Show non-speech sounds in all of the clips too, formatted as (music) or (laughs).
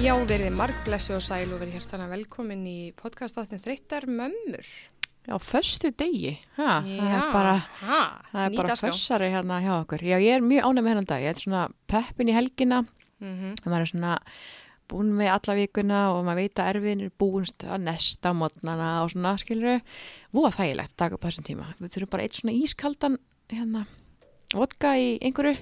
Já, verið margblessu og sæl og verið hjertana velkomin í podcastáttin Þreyttar mömmur. Já, föstu degi, ha, það Já, er bara, ha, það er bara fössari hérna hjá okkur. Já, ég er mjög ánægð með hennan dag, ég er svona peppin í helgina, Mhm. maður er svona búin með alla vikuna og maður veit að erfiðin er búinst að nesta mótnana og svona, skilur voða þægilegt dag upp á þessum tíma. Við þurfum bara eitt svona ískaldan, hérna, vodka í einhverju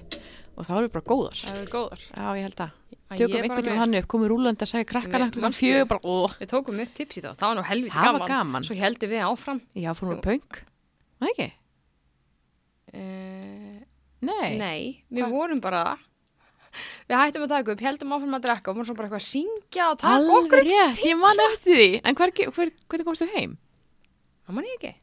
og þá erum við bara góðar. Það eru góðar. Já, ég held að. Tökum einhvern tíma hann upp, komum rúlandi að segja krakkana, manstu? fjögur bara, ó, Við tókum upp tips í þá, það var nú helviti Það var gaman. gaman. Svo heldum við áfram. já, fórum við punk. Það ekki? Uh, Nei. nei, við vorum bara, við hættum að taka upp, heldum áfram að drekka og vorum svo bara eitthvað að syngja og taka okkur Alveg rétt, ég man eftir því. En hver, hver, hvernig komstu heim? Það man ég ekki.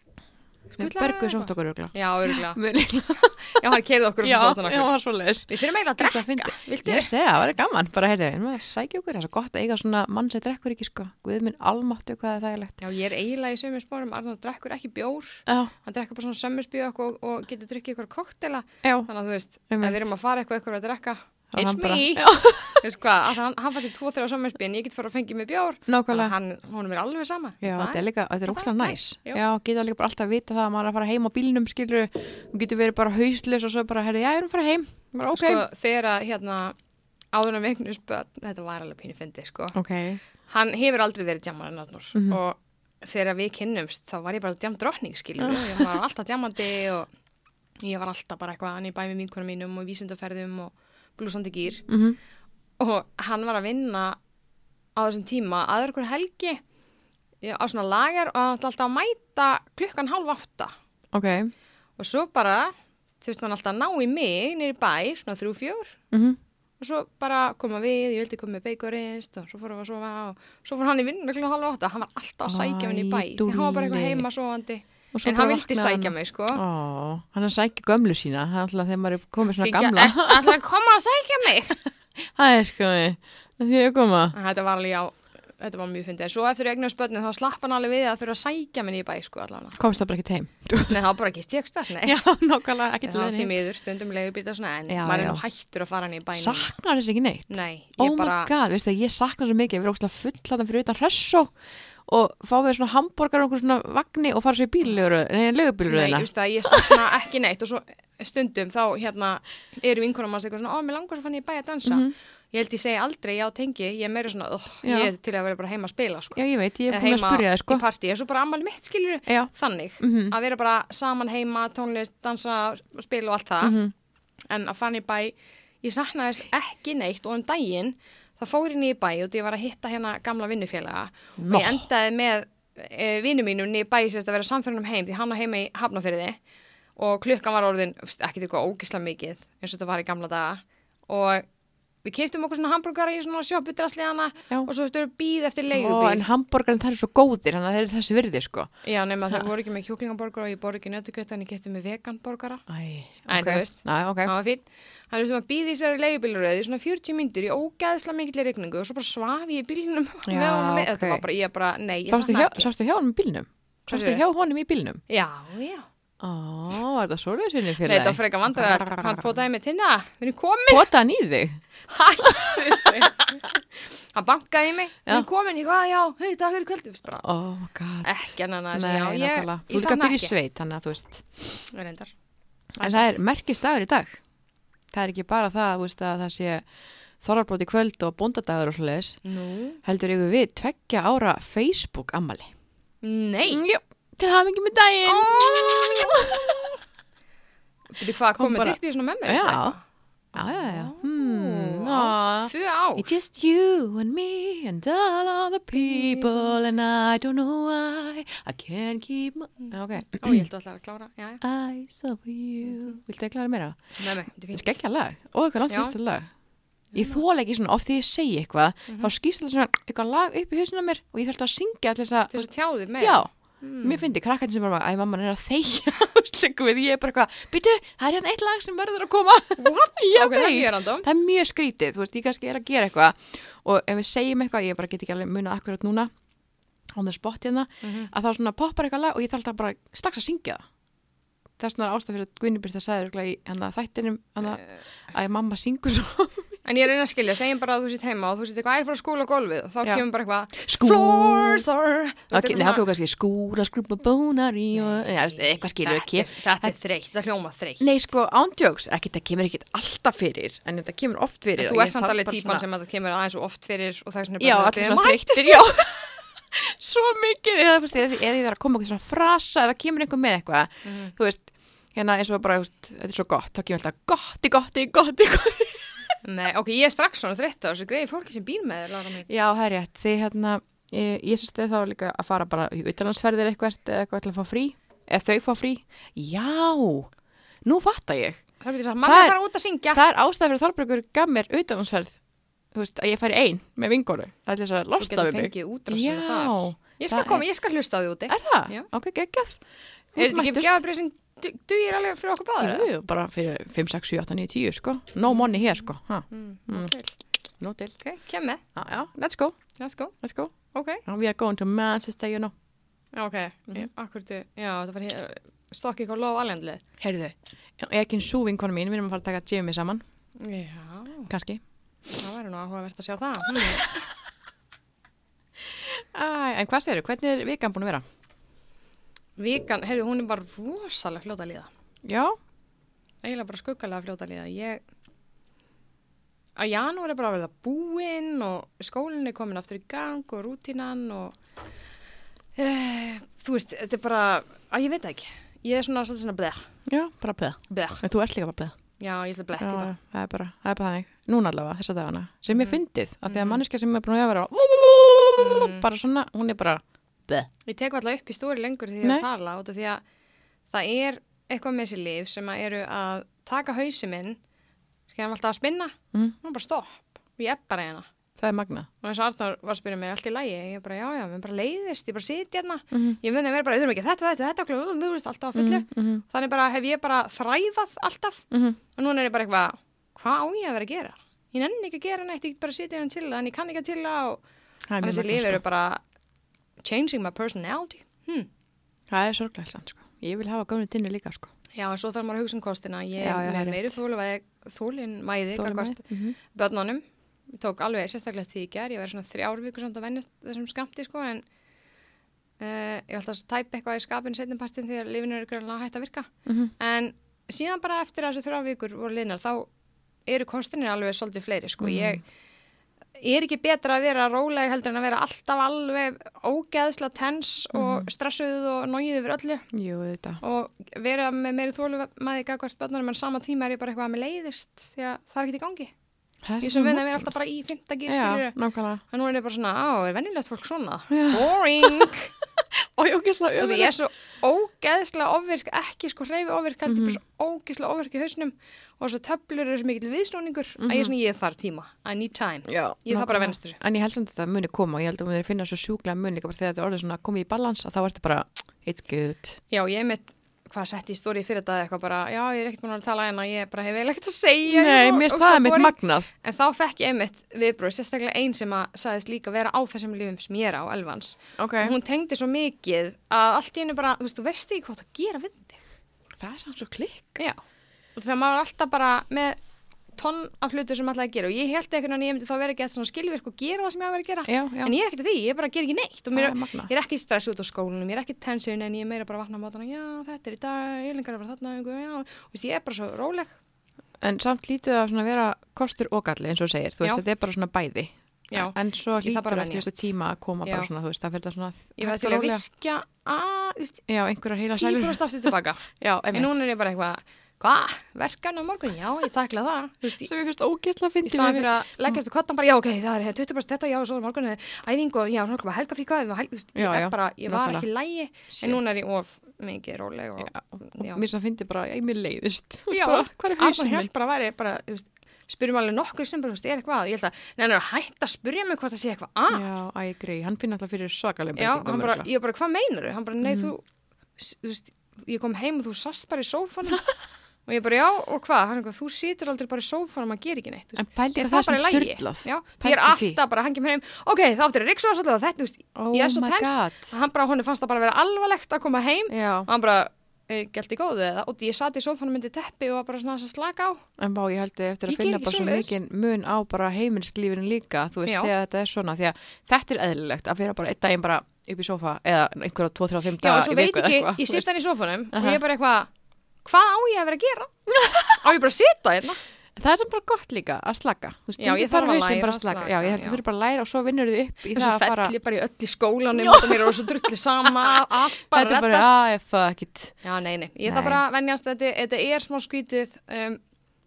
Bergur sótt okkur örgla. Já, örgulega. Já, (laughs) Já, hann kerði okkur og svo sóttan okkur. var svo leis. Við þurfum eiginlega að Það drekka. Viltu? Ég segja, það var gaman, bara heyrðu, en maður sækja okkur, það er svo gott að eiga svona mann sem drekkur ekki, sko. Guð minn almáttu hvað er þægilegt. Já, ég er eiginlega í sömur spórum, Arnóð drekkur ekki bjór. Já, Hann drekkur bara svona sömurspíu og, og getur drukkið ykkur koktela. já, Þannig að þú veist, It's bara- me. Þú (laughs) hvað, að hann, hann fær sér tvo þeirra sömurspíu en ég get fara að fengja mig bjór. Hann, honum er alveg sama. Já, Það er líka, þetta er er næs. já. Geta líka bara alltaf að vita það að maður er að fara heim á bílnum, skilur, og getur verið bara hauslis og svo bara, heyrðu, já, ég erum að fara heim. Bara, ok. Sko, þegar að, hérna, áður en veiknus þetta var alveg pínu fyndi, sko. Ok, Hann hefur aldrei verið djamar en Arnór. Mhm. Og þegar við kynnumst, þá var ég bara djam drottning, skiljum við. Ég var alltaf djamandi og ég var alltaf bara eitthvað, hann í bæ með vinkunum mínum og vísindaferðum og blúsandi gýr. mhm, og hann var að vinna á þessum tíma aður ykkur helgi á svona lager og hann ætla alltaf að mæta klukkan hálf átta. Ok, og svo bara þurfti hann alltaf að ná í mig nýri bæ, svona þrjú fjör. Mhm, og svo bara koma við, ég vildi koma með beikorist og svo fórum við að sofa og svo fór hann í vinnu klukkan hálf átta, hann var alltaf að sækja hann í bæ. Því hann var bara eitthvað heima sofandi en hann vildi sækja hann. mig sko Ó, hann er að sækja gömlu sína, hann er alltaf þegar maður er komið svona Hringja, gamla. "Eh, ætlar að koma að sækja mig (laughs) Það er sko því er að koma. Þetta var alveg, já, þetta var mjög fyndið. En svo eftir eignum spötnin þá slapp hann alveg við að þurfa að sækja minni í bæ, sko, allavega. Komst það bara ekki heim. Nei, það var bara ekki stíkstar, nei. (laughs) Já, nákvæmlega, ekki til það var því miður, stundum leigubíta svona, en Já, maður er já. nú hættur að fara hann í bænum. Saknar þess ekki neitt? Nei, Oh ég bara, my god, veistu það, ég saknar svo mikið, ég verið óslega full þarna fyrir utan hressó og fá við svona hambúrgar og einhver svona vagni og fara svo í bíllegur, nei, nei, legubíluröðina. just það, ég sakna (laughs) ekki neitt og svo stundum þá, hérna, eru vinkunum segja eitthvað svona, ó, mér langar svo fann ég í bæ að dansa. Mhm. Ég held ég segi aldrei, já, tengi, ég er meira svona, oh, ég er til að vera bara heima að spila, sko. Já, ég veit, ég er búin að spurja þið, sko. partí, en svo bara ammali mitt, skilur Já, þannig, mhm, að vera bara saman heima, tónlist, dansa, spila og allt það. mhm, en að fann í bæ ég saknaði þess ekki neitt og um daginn það fór niður í bæ og því ég var að hitta hérna gamla vinnufélaga Nó. og ég endaði með e, vinnu mínum niður í bæ sérst að vera samferðunum heim því hann var heima í Hafnafyrði og klukkan var orðin ekki eitthvað ógisla mikið eins og þetta var í gamla daga og við keiptum okkur svona hambúrgara í svona sjoppudrasliðana Já. og svo eftir býð eftir Ó, leigubíl en hambúrgarinn það er svo góðir, þannig að þeir eru þessi virði, sko. já nema þau voru ekki með kjúklingaborgara og ég borði ekki nötukjöt en ég keipti með veganborgara Æ, En ok. þú veist. Það var fín hann er sem að býði leigubíluröði í svona 40 myndur í ógæðslega mikill regningu og svo bara svaf ég í bílnum (laughs) Já, ok. þetta var bara, ég bara, nei, ég sástu hjá honum í bílnum? Honum í bílnum? já, já, Ó, var það nei, fyrir var frekar vandræðast hann fótaði mig tinna, við erum komin Pota hann í þig? þessu hann bankaði mig, við erum komin ég hvað, já, hei, takk fyrir kvöldu Oh my god. ekki annan að Nei, þessu, já, ég, nákvæmlega. Þú sakna byrja í sveit, þannig að þú veist. Reyndar. En það er merkist dagur í dag. Það er ekki bara það, þú veist, að það sé þorrarbrót í kvöld og bóndadagur og nú, Heldur til hafa ekki með daginn. (laughs) Veitu hvað, Kom komið upp í svona með mér? Já. Já, já. Ó, Hmm, á, á. Tvö ár. It's just you and me and all other people and I don't know why I can't keep my... Já, Ok. Ó, ég held að það að klára. Já, já. Eyes of you. Viltu ekki klára meira? Nei, nei, þetta er Þetta er geggja lag. Og eitthvað langt Já. sérstu lag. Ég þóla ekki svona, oft því ég segi eitthvað, þá skýst það svona eitthvað lag upp í hausinu á mér og ég alltaf að syngja allir þess að, Til þess að tjáði með. já, mér finnir krakkandi sem bara, æ, mamma er að þegja, (laughs) slikku við, ég er bara eitthvað, býtu, það er hérna eitt lag sem verður að koma. What? (laughs) Ég ok, það er veit. random. Það er mjög skrítið, þú veist, ég kannski er að gera eitthvað og ef við segjum eitthvað, ég bara get ekki alveg munað akkurat núna, on the spot hérna, Mhm. að þá svona poppar eitthvað lag og ég þarf alltaf bara strax að syngja það. Það er svona ástæð fyrir að Gunnibjörn það sagði hérna þættinum hana, Eh. að mamma syngur svo (laughs) En ég reyna að skilja, segjum bara að þú sitt heima og þú sitt eitthvað ærfara skúla á gólfið og þá kemur bara eitthvað Skúr. Floors are eitthvað svona- okkur kannski skúra, skrúpa bónar í og, eitthvað skilur Þetta ekki. er- Þetta er þreytt, það hljóma þreytt Nei, sko, ándjóks, það kemur ekkit alltaf fyrir, en þetta kemur oft fyrir. Og þú ég ert samt alveg típan sem það kemur aðeins og oft fyrir og það er svona Já, allir svona þreyttir, já. (laughs) Svo mikið, eða, eða ég þarf að koma okkur svona frasa, eða þú þú er. Nei, ok, ég er strax svona þreytt á þessu greiði fólki sem býr með þér, Lára mín. Já, það er rétt, því hérna, ég, ég syns þið þá líka að fara bara í utlandsferðir eitthvað, eða eitthvað til að fá frí, eða þau fá frí. Já, nú fatta ég. Það getur sagt, Það mamma er- fara út að syngja. Það er ástæð fyrir Þorbergur gaf mér utlandsferð, þú veist, að ég færi ein með vingóru, það er þess að Þú getur við mig. fengið útrásinu þar. Ég dugir alveg fyrir okkur báður? Jú, bara fyrir 5, 6, 7, 8, 9, 10, sko. No money hér, sko. Mm, Mm. no. Ok, kem með, let's go, let's go let's go. Ok, And we are going to Manchester, you know. ok, mm. akkur til Já, það var hér Stokki ykkur lof alendlið Heyrðu, ekki sú vinkonu mín, við erum að fara að taka Jimmy saman, Já, kannski. það væri nú áhugavert að sjá það. (laughs) Æ, en hvað segir hvernig er vikan búin að vera? Vikan, heyrðu, hún er bara rosalega fljóta að líða Já, eiginlega bara skuggalega fljóta að líða ég að janúar er bara að verða búinn og skólinn er komin aftur í gang og rútínan og e, þú veist, þetta er bara að ég veit ekki, ég er svona svolítið svona bleh, já, bara bleð. bleh En þú ert líka bara bleð. já, ég ætla bleh Já, það er bara, það er bara þannig. Núna allavega, þessa dagana. Sem ég Mhm. fyndið, af því að manneska sem er búin að vera Mm. bara svona, hún er bara bleð. ég tek alltaf upp í stóri lengur því að tala út af því að það er eitthvað með þessi líf sem að eru að taka hausi minn skilja alltaf að spinna Mm. er bara stopp, ég er bara hérna Það er magnað. og eins og Arnur var að spyrja mig allt í lægi ég bara já já, mér bara leiðist, ég bara sitja hérna Mm -hmm. ég myndi að vera bara, þurfum ekki þetta, þetta, þetta okkur, þú veist alltaf á fullu Mm -hmm. þannig bara hef ég bara þræðað alltaf og núna er ég bara eitthvað hvað á ég að vera að gera ég nenni ekki að gera neitt, ég get bara sitja hérna til en ég kann ekki að til og Það er þannig mjög þessi líf sko. eru bara changing my personality hm. Það er sorglega sko. Ég vil hafa gömni tinnu líka, sko. já, en svo þarf maður að hugsa um kostina ég er meiri þólin mæði. Mhm. börnunum ég tók alveg sérstaklega því í ger ég verið svona þrjár vikur samt að vennast þessum skamti sko en uh, ég ætla að tæpa eitthvað í skapinu setjumpartin því að lifinu eru greinlega hægt að virka Mhm. en síðan bara eftir að þessu þrjár vikur voru liðnar þá eru kostinir alveg svolítið fleiri sko ég er ekki betra að vera rólega heldur en að vera alltaf alveg ógeðsla tens og stressuð og nógið yfir öllu. Jú, þetta. og vera með meiri þólu maður gagvart börnunum en sama tíma er ég bara eitthvað að mér leiðist því að það er ekki í gangi. Ég sem venni að vera alltaf bara í fymta gír Já, skilur nákvæmlega. en nú er ég bara svona, á, er vennilegt fólk svona? Boring (laughs) (laughs) Og ég og því ég er svo ógeðslega ofvirk, ekki sko hreyfi ofvirk heldur bara svo ógeðslega ofvirk í hausnum. Og svo töflur eru mikill viðsnúningur að ég er svona, ég þarf tíma, I need time. Já, Ég þarf bara að venjast þessu. En ég held samt að það muni koma og ég held að muni finna svo sjúklega mun líka bara þegar þetta orðið svona komið í balans að þá ertu bara, it's good. já, ég mitt, hvað sett í stóri fyrir þetta eitthvað bara, já, ég er ekkert búin að tala en ég bara hef ekkert að segja Nei, ég mér finnst það mitt boring. magnað. en þá fekk ég einmitt viðbröð, sérstaklega ein sem að sagðist líka vera á þessum lífum sem ég er á, Elvans Ok. og hún tengdi svo mikið að allt í hennu bara, þú veist, þú veist ekki hvað það gera við þig Það er sann svo klikk. Já, og þegar maður er alltaf bara með tonn af hlutu sem alltaf að gera og ég held veginn að ég myndi þá vera gett svona skilvirk og gera það sem ég hafa verið að gera Já, já. en ég er ekkert að því, ég bara ger ekki neitt og mér, magnað. ég er ekki stress út á skólanum, ég er ekki tension en ég er meira bara að vakna á mótana, já þetta er í dag, ég lengar að vera þarna já, og veist, ég er bara svo róleg En samt lítið að vera kostur og galli eins og segir. Þú veist, þetta er bara svona bæði. Já. En svo lítur að eftir ykkur tíma að koma bara svona, þú veist, það fyrir það svona ég verði til að virkja að, þú veist. 10% aftur tilbaka (laughs) en núna er ég bara eitthvað, hvað, verkan á morgun, já, ég takla það Sem ég finnst ógeðslega í fyndið staðan fyrir að leggjast á kottan bara, já, ok, það er 20% þetta, já, og svo er morgun æfing og já, svona koma helgafrí hvað, hel, þú veist, ég Já, já, var nákvæmlega. ekki í lægi, en núna er ég of mikið róleg og, Já, já. og mér sem fyndi bara, ég mér leiðist. Já, Hvað er hausinn minn? bara væri, bara, þú veist, spyrjum alveg nokkur sem bara, er eitthvað, ég held að, neina, hætt að spyrja mig hvort það sé eitthvað að, Já, grei, hann finn alltaf fyrir svakalegum já, hann bara, ég bara, hvað meinar hann bara, nei, Mhm. þú, þú veist, ég kom heim og þú sast bara í sófanum, (laughs) og ég bara, já, og hvað, hann eitthvað, þú situr aldrei bara í sófanum, maður ger ekki neitt, En pældi hvað það það sem styrlað. Pældu er alltaf bara, hann kemur heim, ok, þá áttir að riksa svolítið og þetta, þú veist, Oh ég er svo tens, að hann bara, hann fannst það bara að vera alvarlegt að koma heim. Já, og hann bara, gælt í góðu eða? Og ég satt í sófanum myndi teppi og bara svona að slaka á. En bá, ég held ég eftir Ég að finna bara svo svoleiðis. mikið mun á bara heimilislífinu líka, þú veist, þetta er svona, því að þetta er eðlilegt að vera bara einn daginn bara upp í sofa eða einhverja 2-3-5 Já, og daga svo í veit viku eða ekki, eitthvað, ég sitt hann í sófanum og ég er bara eitthvað hvað á ég að vera að gera? á ég bara að sita hérna? Það er sem bara gott líka að slaka, veist, Já, ég þarf að læra að að slaka. Já, ég já. að að læra og svo vinnur þið upp Þess það að að fell ég bara í öll í skólanum (laughs) og mér er svo drulli sama (laughs) allt bara þetta er bara, að, fuck it. Já, nei, nei, ég þarf bara að venjast þetta, þetta er smá skítið um,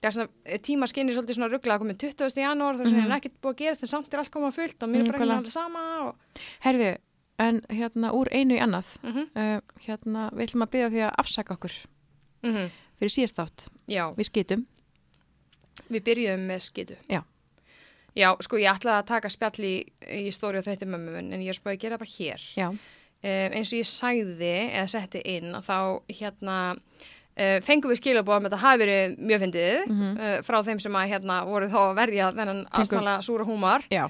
það svona tíma skinni svolítið svona rugglega komið 20. janúar þar sem Mhm. er ekkert búið að gerast en samt er allt komað fullt og mér er bara ekki alveg sama og, Herðu, en hérna úr einu í annað, mm uh, hérna, við ætlum að byggja því að afsaka okkur -hmm. fyrir síðast átt. Við skýtum. við byrjuðum með skitu Já. Já, sko ég ætlaði að taka spjall í, í stóri og þreytti mömmu en ég er spáði að gera það bara hér um, eins og ég sagði eða setti inn að þá hérna uh, fengum við skilabóðum að þetta hafi verið mjög fyndið Mhm. uh, frá þeim sem að hérna voru þá að verja þennan aðsnala súra húmar já,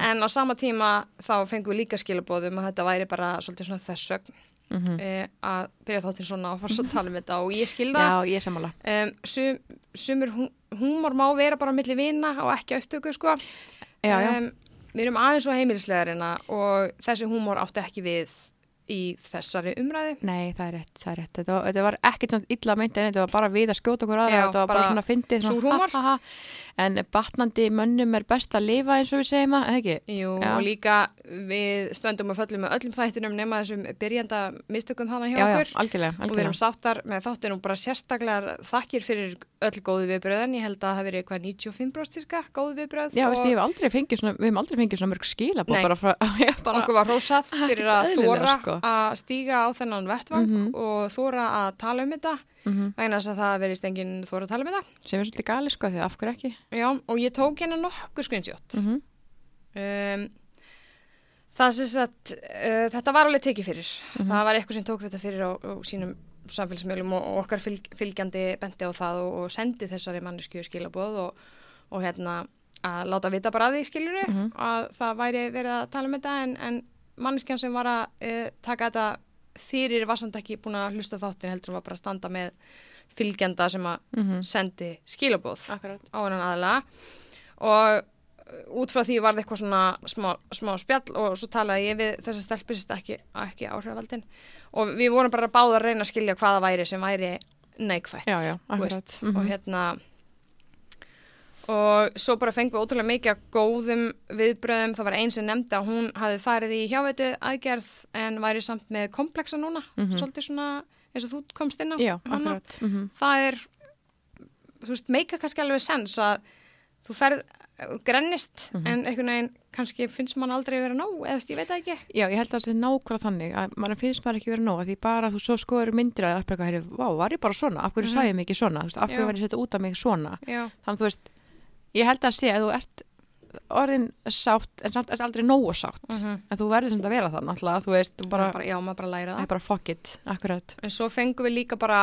en á sama tíma þá fengum við líka skilabóðum að þetta væri bara svolítið svona þessögn Mm uh, að byrja þáttinn svona og fara svo að tala um þetta og ég skilda Já, ég sammála. um, sum, sumur hú, húmor má vera bara á milli vina og ekki upptöku sko Já, já. Um, við erum aðeins svo heimilislegarina og þessi húmor átti ekki við í þessari umræði Nei, það er rétt, það er rétt. Þetta þetta var ekkert svona illa meint en þetta var bara við að skjóta okkur aðra, Já, þetta var bara, bara svona fyndið. súr húmor. En batnandi mönnum er best að lifa eins og við segjum að, eða ekki? Jú, Já. og líka við stöndum og föllum með öllum þættinum nema þessum byrjanda mistökum hana hjá Já, já, okkur algjörlega, og við erum algjörlega. sáttar með þáttinu og bara sérstaklega þakkir fyrir öll góðu viðbröðin ég held að það verið eitthvað 95% cirka góðu viðbröð Já, og aldrei fengið svona, við hefum aldrei fengið svona mörg skilabóð Nei. frá, (laughs) bara, okkur var rósað (laughs) fyrir að þóra sko. að stíga á þennan vettvang Mhm. og þóra að tala um þetta Mhm. vegna þess að það verist enginn þóra að tala um þetta sem er svolítið gali, sko, því af hverju ekki. Já, og ég tók hérna nokkuð screenshot Mm um, það sem sagt uh, þetta var alveg tekið fyrir Mhm. það var eitthvað sem tók þetta fyrir á, á sínum samfélagsmiðlum og, og okkar fylg, fylgjandi benti á það og, og sendi þessari mannesku skilaboð og, og hérna að láta vita bara að því skiljuru Mhm. að það væri verið að tala um þetta en, en manneskjan sem var að uh, taka þetta fyrir var samt ekki búin að hlusta þáttin heldur hún var bara að standa með fylgjanda sem að -hmm. sendi skilaboð Akkurat. á hennan aðla og uh, út frá því var það eitthvað svona smá, smá spjall og svo talaði ég við þess að stelpist ekki, ekki áhrifaldin og við vorum bara báða að reyna að skilja hvaða væri sem væri neikvætt Já, já, veist, Mhm. og hérna og svo bara fengum við ótrúlega mikið af góðum viðbröðum, það var einn sem nefndi að hún hafi farið í hjáveitu aðgerð en væri samt með kompleksa núna Mhm. svolítið svona eins og þú komst inn á Já. Mm það er þú veist, meika kannski alveg sens að þú ferð grennist Mhm. en einhvern veginn kannski finnst mann aldrei vera nóg eða þú veist, ég veit það ekki Já, ég held að það sé nákvæmlega þannig að mann finnst maður ekki verið að því bara þú svo skoður myndir að það er bara, vá, var ég bara svona, af hverju Mhm. sagði ég mig ekki svona, af hverju Já. var ég að setja út af mig svona, já, þannig þú veist, ég held að sé að þú ert orðin sátt, en samt ert aldrei nógu sátt, mm en þú verður sem að vera það náttúrulega, þú veist, bara, bara, já, maður bara læra það. Það er bara fuck it, akkurat. en svo fengum við líka bara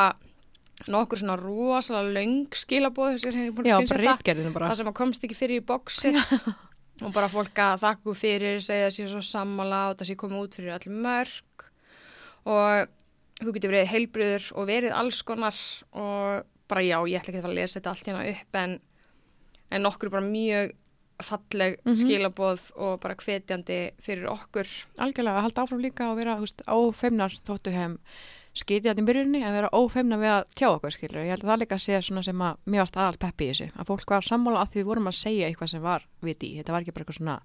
nokkur svona rosalega löng skilabóð ég er búin að reitgerðinu bara. það sem að komst ekki fyrir í bóksi (laughs) og bara fólk að þakka ykkur fyrir segja að sé svo sammála og það sé komið út fyrir allir mörg og þú getur verið heilbriður og verið alls konar. Og bara já, ég ætla ekki að lesa þetta allt hérna upp en, en nokkur bara mjög falleg Mhm. skilaboð og bara hvetjandi fyrir okkur Algjörlega, að halda áfram líka og vera veist, ófeimnar þóttu hefum skitið þetta í byrjunni að vera ófeimnar við að tjá okkur skilur. Ég held að það líka sé svona sem að mér varst aðal peppi í þessu. Að fólk var sammála að því við vorum að segja eitthvað sem var viti í. Þetta var ekki bara eitthvað svona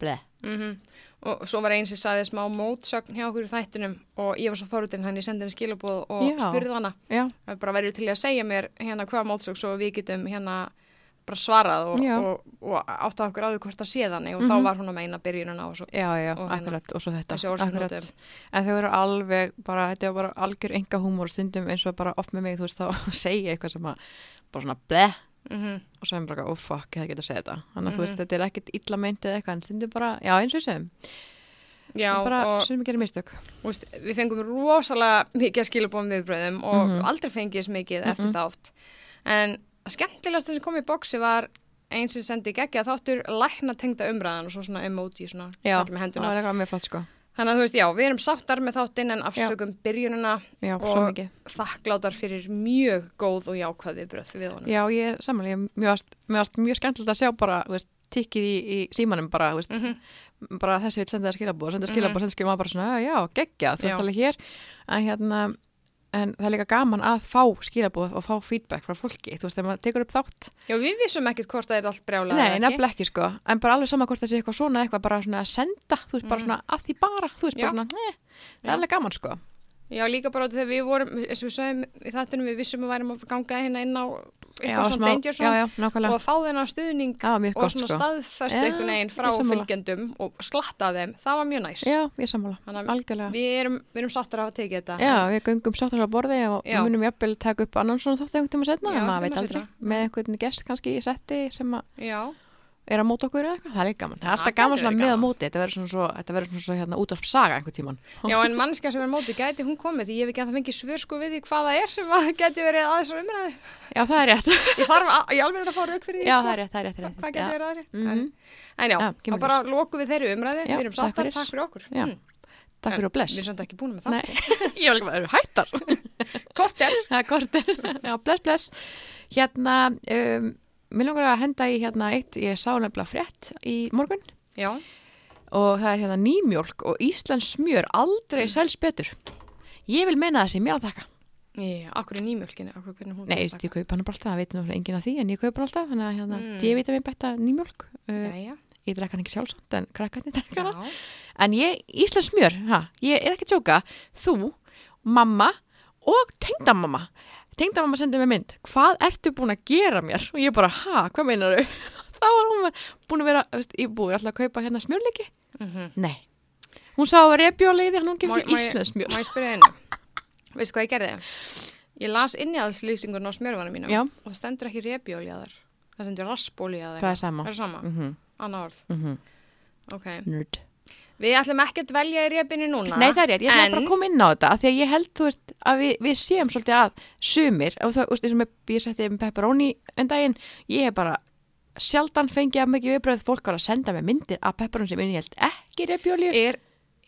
bleð. mm og svo var einn sem saði smá mótsögn hjá okkur í þættinum og ég var svo forutinn hann ég sendi henni skilaboð og Já. spurði hana Já, að bara verður til í að segja mér hérna hvað mótsögn svo við getum hérna bara svarað og, og, og átta okkur á því hvort það sé þannig og Mhm. þá var hún að meina byrjununa og svo já, já, Og hérna, akkurat. Svo þetta. En þau eru alveg bara, þetta er bara algjör enga húmor stundum eins og bara oft með mig, þú veist, þá (laughs) segja eitthvað sem að bara svona bleð mm og svo er bara, oh fuck, hefði getað að segja þetta. Þannig að þú veist, Mhm. þetta er ekkit illa meintið eitthvað, en stundum bara, já, eins og segjum. já og veist, við fengum rosalega mikið að skilabóðum viðbröðum og Mhm. aldrei fengið þess mikið eftir Mhm. þátt en skemmtilegast sem kom í bóksi var einn sem sendi geggja þáttur lækna tengda umræðan og svo svona emoji svona Já, það var eitthvað mjög flott, sko. Þannig að þú veist, já, við erum sáttar með þáttinn en afsökum byrjunina já, Og- þakkláttar fyrir mjög góð og jákvæði bröð við honum. Já, ég er samanlega, mér varst mjög skemmtilegt að sjá bara, veist, tikkið í, í símanum bara, veist, Mhm. bara þessi vil senda það skilabóð, senda skilabóð, Mhm. senda skilabóð, bara svona, já, já, geggja, þú Já. veist alveg hér, en hérna, en það er líka gaman að fá skilabóð og fá feedback frá fólki, þú veist, þegar maður tekur upp þátt, Já, við vissum ekkert hvort það er allt brjálað nei, nefnilega ekki, sko, en bara alveg sama hvort það sé eitthvað svona, eitthvað bara svona að senda, þú veist, bara Mhm. svona að því bara, þú veist, bara Já. svona, nei, það Já. er alveg gaman, sko. Já, líka bara þegar við vorum, eins og við sögum í þættunum, við vissum að værum að ganga hérna inn á eitthvað svona danger já, zone já, og að fá þennan stuðning mjög og gott, svona sko. staðfest Já, einhvern veginn frá fylgjendum og slatta af þeim, það var mjög næs. Já, ég að algjörlega. við erum, við erum sáttur af að tekið þetta. Já, við göngum sáttur á borði og Já. munum jafnvel taka upp annan svona þátt einhvern tíma setna, Já, en maður veit aldrei, með einhvern gest kannski í setti sem að Já, er að móta okkur eða eitthvað, það er líka gaman. Það er alltaf gaman svona með á gaman. móti, þetta verður svona svo, þetta verður svona svo hérna útvarp saga einhvern tíman. (laughs) já en mannskja sem er mótið, gæti hún komið því ég hef ekki að það fengið svör sko við því hvað það er sem að gæti verið að þessar umræði. Já, það er rétt. (laughs) Ég þarf að, ég alveg að fá rauk fyrir því, Já, sko. það er rétt, það er rétt. er rétt. Hvað gæti verið að þessi? Mhm. En, já, þá bara lokum við þeirri umræði, Já, við erum sáttar, takk fyrir okkur. Já. Mm. Takk fyrir og Við bless. erum samt ekki búin með Nei, það. (laughs) ég vil ekki vera hættar. Kort er. Það er kortir. Já, bless, bless. Hérna, um, mér langar að henda í hérna eitt, ég sá nefnilega frétt í morgun Já, og það er hérna nýmjólk og Íslands smjör aldrei selst betur. Ég vil meina það sem mér að þakka. Já, akkur er nýmjölkinni, akkur hvernig hún Nei, ég kaupa hana bara alltaf, það veit nú enginn af því en ég kaupa hana alltaf, þannig að hérna, Mm. D-vitamin bætta nýmjólk, uh, Jæja, ég drekka hann ekki sjálfsagt en krakkarnir drekka hana. já, En ég, Íslands smjör, ha, ég er ekki að tjóka, þú, mamma og tengdamamma. Tengdamamma sendi mér mynd, hvað ertu búin að gera mér? Og ég bara, ha, hvað meinar þau? (laughs) Þá var hún búin að vera, veist, ég búið alltaf að kaupa hérna smjörleiki? mhm. Nei. Hún sá að repjóleiði, hann hún Má- gefur má ég- spyrja einu? Veistu hvað ég gerði? Ég las innihalslýsingun á smjörvanum mínum Já. og það stendur ekki þar. Það stendur raspóli að Það er sama. Það er sama, Mm -hmm, annað orð. mm -hmm. Ok. Nerd. Við ætlum ekki að dvelja í repinu núna. Nei, það er rétt, ég ætla en... bara að koma inn á þetta af því að ég held, þú veist, að við, við séum svolítið að sumir, og það, þú veist, eins og ég setti með pepperoni en daginn, ég hef bara sjaldan fengið að mikið viðbröð fólk var að senda mig myndir af pepperoni sem ég held ekki repjólíu. Er,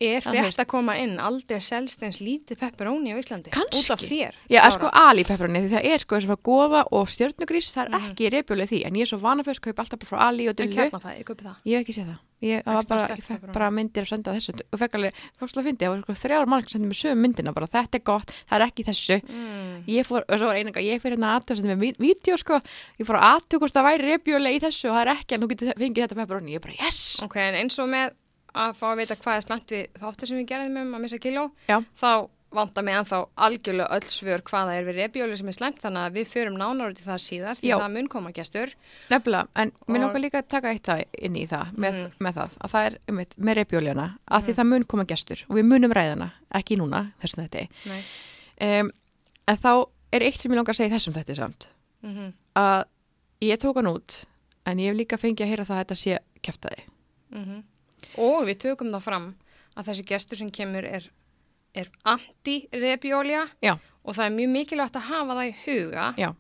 er Það frétt að koma inn aldrei selst eins lítið pepperoni á Íslandi? Kannski. Út af þér? Já, Lára? að sko ali pepperoni, því það er sko þess að goða og stjörnugrís, það er Mhm. ekki repjólíu því, en ég er svo vanafjösk, kaup alltaf bara frá ali og dullu. það, ég það. Ég hef ekki séð það. Ég, það bara, fekk bara myndir að senda þessu og fekk alveg, fólkslega fyndi, það var sko þrjár mann sem sendi mér sögum myndina bara, þetta er gott, það er ekki þessu Mm. ég fór, og svo var einanga, ég fyrir hérna aðtöð sem er með vídeo sko, ég fór að aðtöð hvort það væri repjulega í þessu og það er ekki en þú getur fengið þetta pepperoni, ég bara yes Ok, en eins og með að fá að vita hvað er slant við þáttir sem við gerðum um að missa kíló, Já. þá vantar mig ennþá algjörlega öll svör hvað það er við repjóli sem er slæmt, þannig að við förum nánar út í það síðar, því Já. það mun koma gestur. nefnilega, en mér Og- langar líka að taka eitt það inn í það með, Mm. með það, að það er um eitt, með repjuleguna, að því það mun koma gestur og við munum ræðana, ekki núna þessum þetta, um, en þá er eitt sem ég langar að segja þessum þetta samt, Mm að ég tók hann út en ég hef líka fengið að heyra það að þetta sé kæftaði, Og við tökum það fram að þessi gestur sem kemur er, er anti-repjólja já, og það er mjög mikilvægt að hafa það í huga já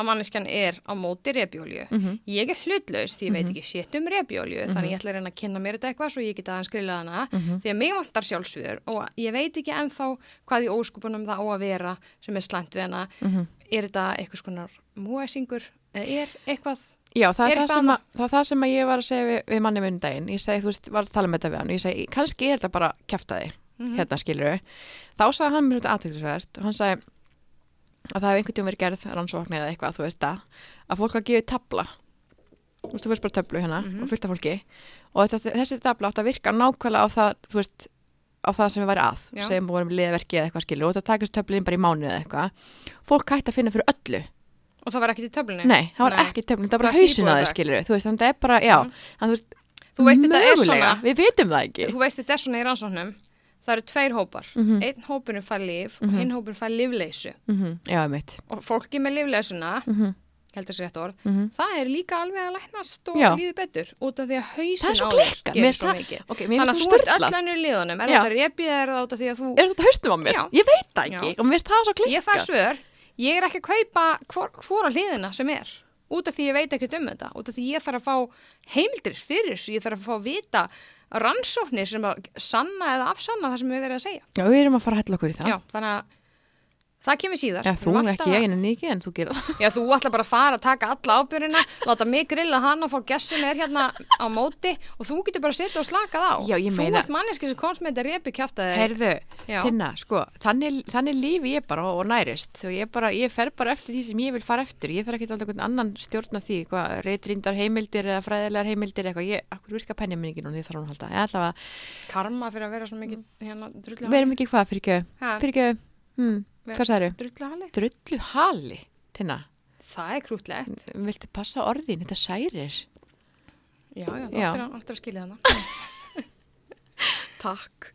að manneskjan er á móti repjólju. mm Ég er hlutlaus því ég veit Mhm. ekki shit um repjólju þannig ég ætla að reyna að kynna mér þetta eitthvað svo ég geta aðeins grillað hana Mhm. því að mig vantar sjálfsviður og ég veit ekki ennþá hvað í óskupunum það á að vera sem er slæmt við hana Mhm. er þetta eitthvað skonar múæsingur er eitthvað Já, það er, það, sem að, það er það sem ég var að segja við, við manni minn um daginn. Ég segi, þú veist, var að tala með þetta við hann og ég segi, kannski er þetta bara kæftaði, Mhm. hérna skilur við. Þá sagði hann mér þetta aðtækksverð og hann sagði að það hefði einhvern tíum verið gerð rannsókn eða eitthvað, þú veist það, að fólk að gefa tabla. Þú veist, þú veist bara töflu hérna Mhm. og fullt af fólki og þetta, þessi tabla átt að virka nákvæmlega á það, þú veist, á það sem við væri að, Já. sem vorum liðverki eða eitthvað skilur og þetta takist töflin bara í mánu eða eitthvað. Fólk hætti að finna fyrir öllu. Og það var ekkert í töflunni? Nei, það var Nei. ekki töflin, það var bara hausin að effect. skilur þú veist, þannig að það er bara, já Mhm. þannig, þú veist, Þú veist, þetta mögulega, svona- við vitum það ekki. Þú veist þetta er svona í rannsóknum. Það eru tveir hópar. Mhm. einn hópurinn fær líf Mhm. og hinn hópurinn fær lífleysu mm já, mitt og fólki með lífleysuna mm -hmm. heldur sér rétt orð Mm það er líka alveg að læknast og Já. líði betur út af því að Það hausin á klikkað, þér gerir svo það- mikið. ok, mér þannig að það þú ert í liðunum. Er þetta repið er það út af því að þú er þetta haustum á mér? Ég veit það ekki. Og mér finnst það svo ég fæ klikkað. svör, ég er ekki að kaupa hvor, hvora hliðina sem er út af því ég veit ekki um þetta út af því ég þarf að fá heimildir fyrir þessu, ég þarf að fá að vita rannsóknir sem að sanna eða afsanna það sem við verið að segja. Já, við erum að fara að hella okkur í það. Já, þannig að það kemur síðar. Já, þú ekki að- ég en ekki en þú gerir það. Já, þú ætla bara að fara að taka alla ábyrjuna, (laughs) láta mig grilla hann og fá gess sem er hérna á móti og þú getur bara að sitja og slakað á. Já, ég þú meina- ert manneski sem komst með þetta repi kjáftaði. Heyrðu, Já. Tinna, sko, þannig, þannig lífi ég bara og nærist. Þegar ég bara, ég fer bara eftir því sem ég vil fara eftir. Ég þarf ekki alltaf einhvern annan stjórna því, hvað, reytrindar heimildir eða fræðilegar heimildir eitthvað. Ég, hvað sagður? drullu halli. Drullu hali, Tinna. Það er krútlegt. Viltu passa orðin, þetta særir. Já, já, þú Já. ættir að, áttir að skilja hana. (laughs) Takk.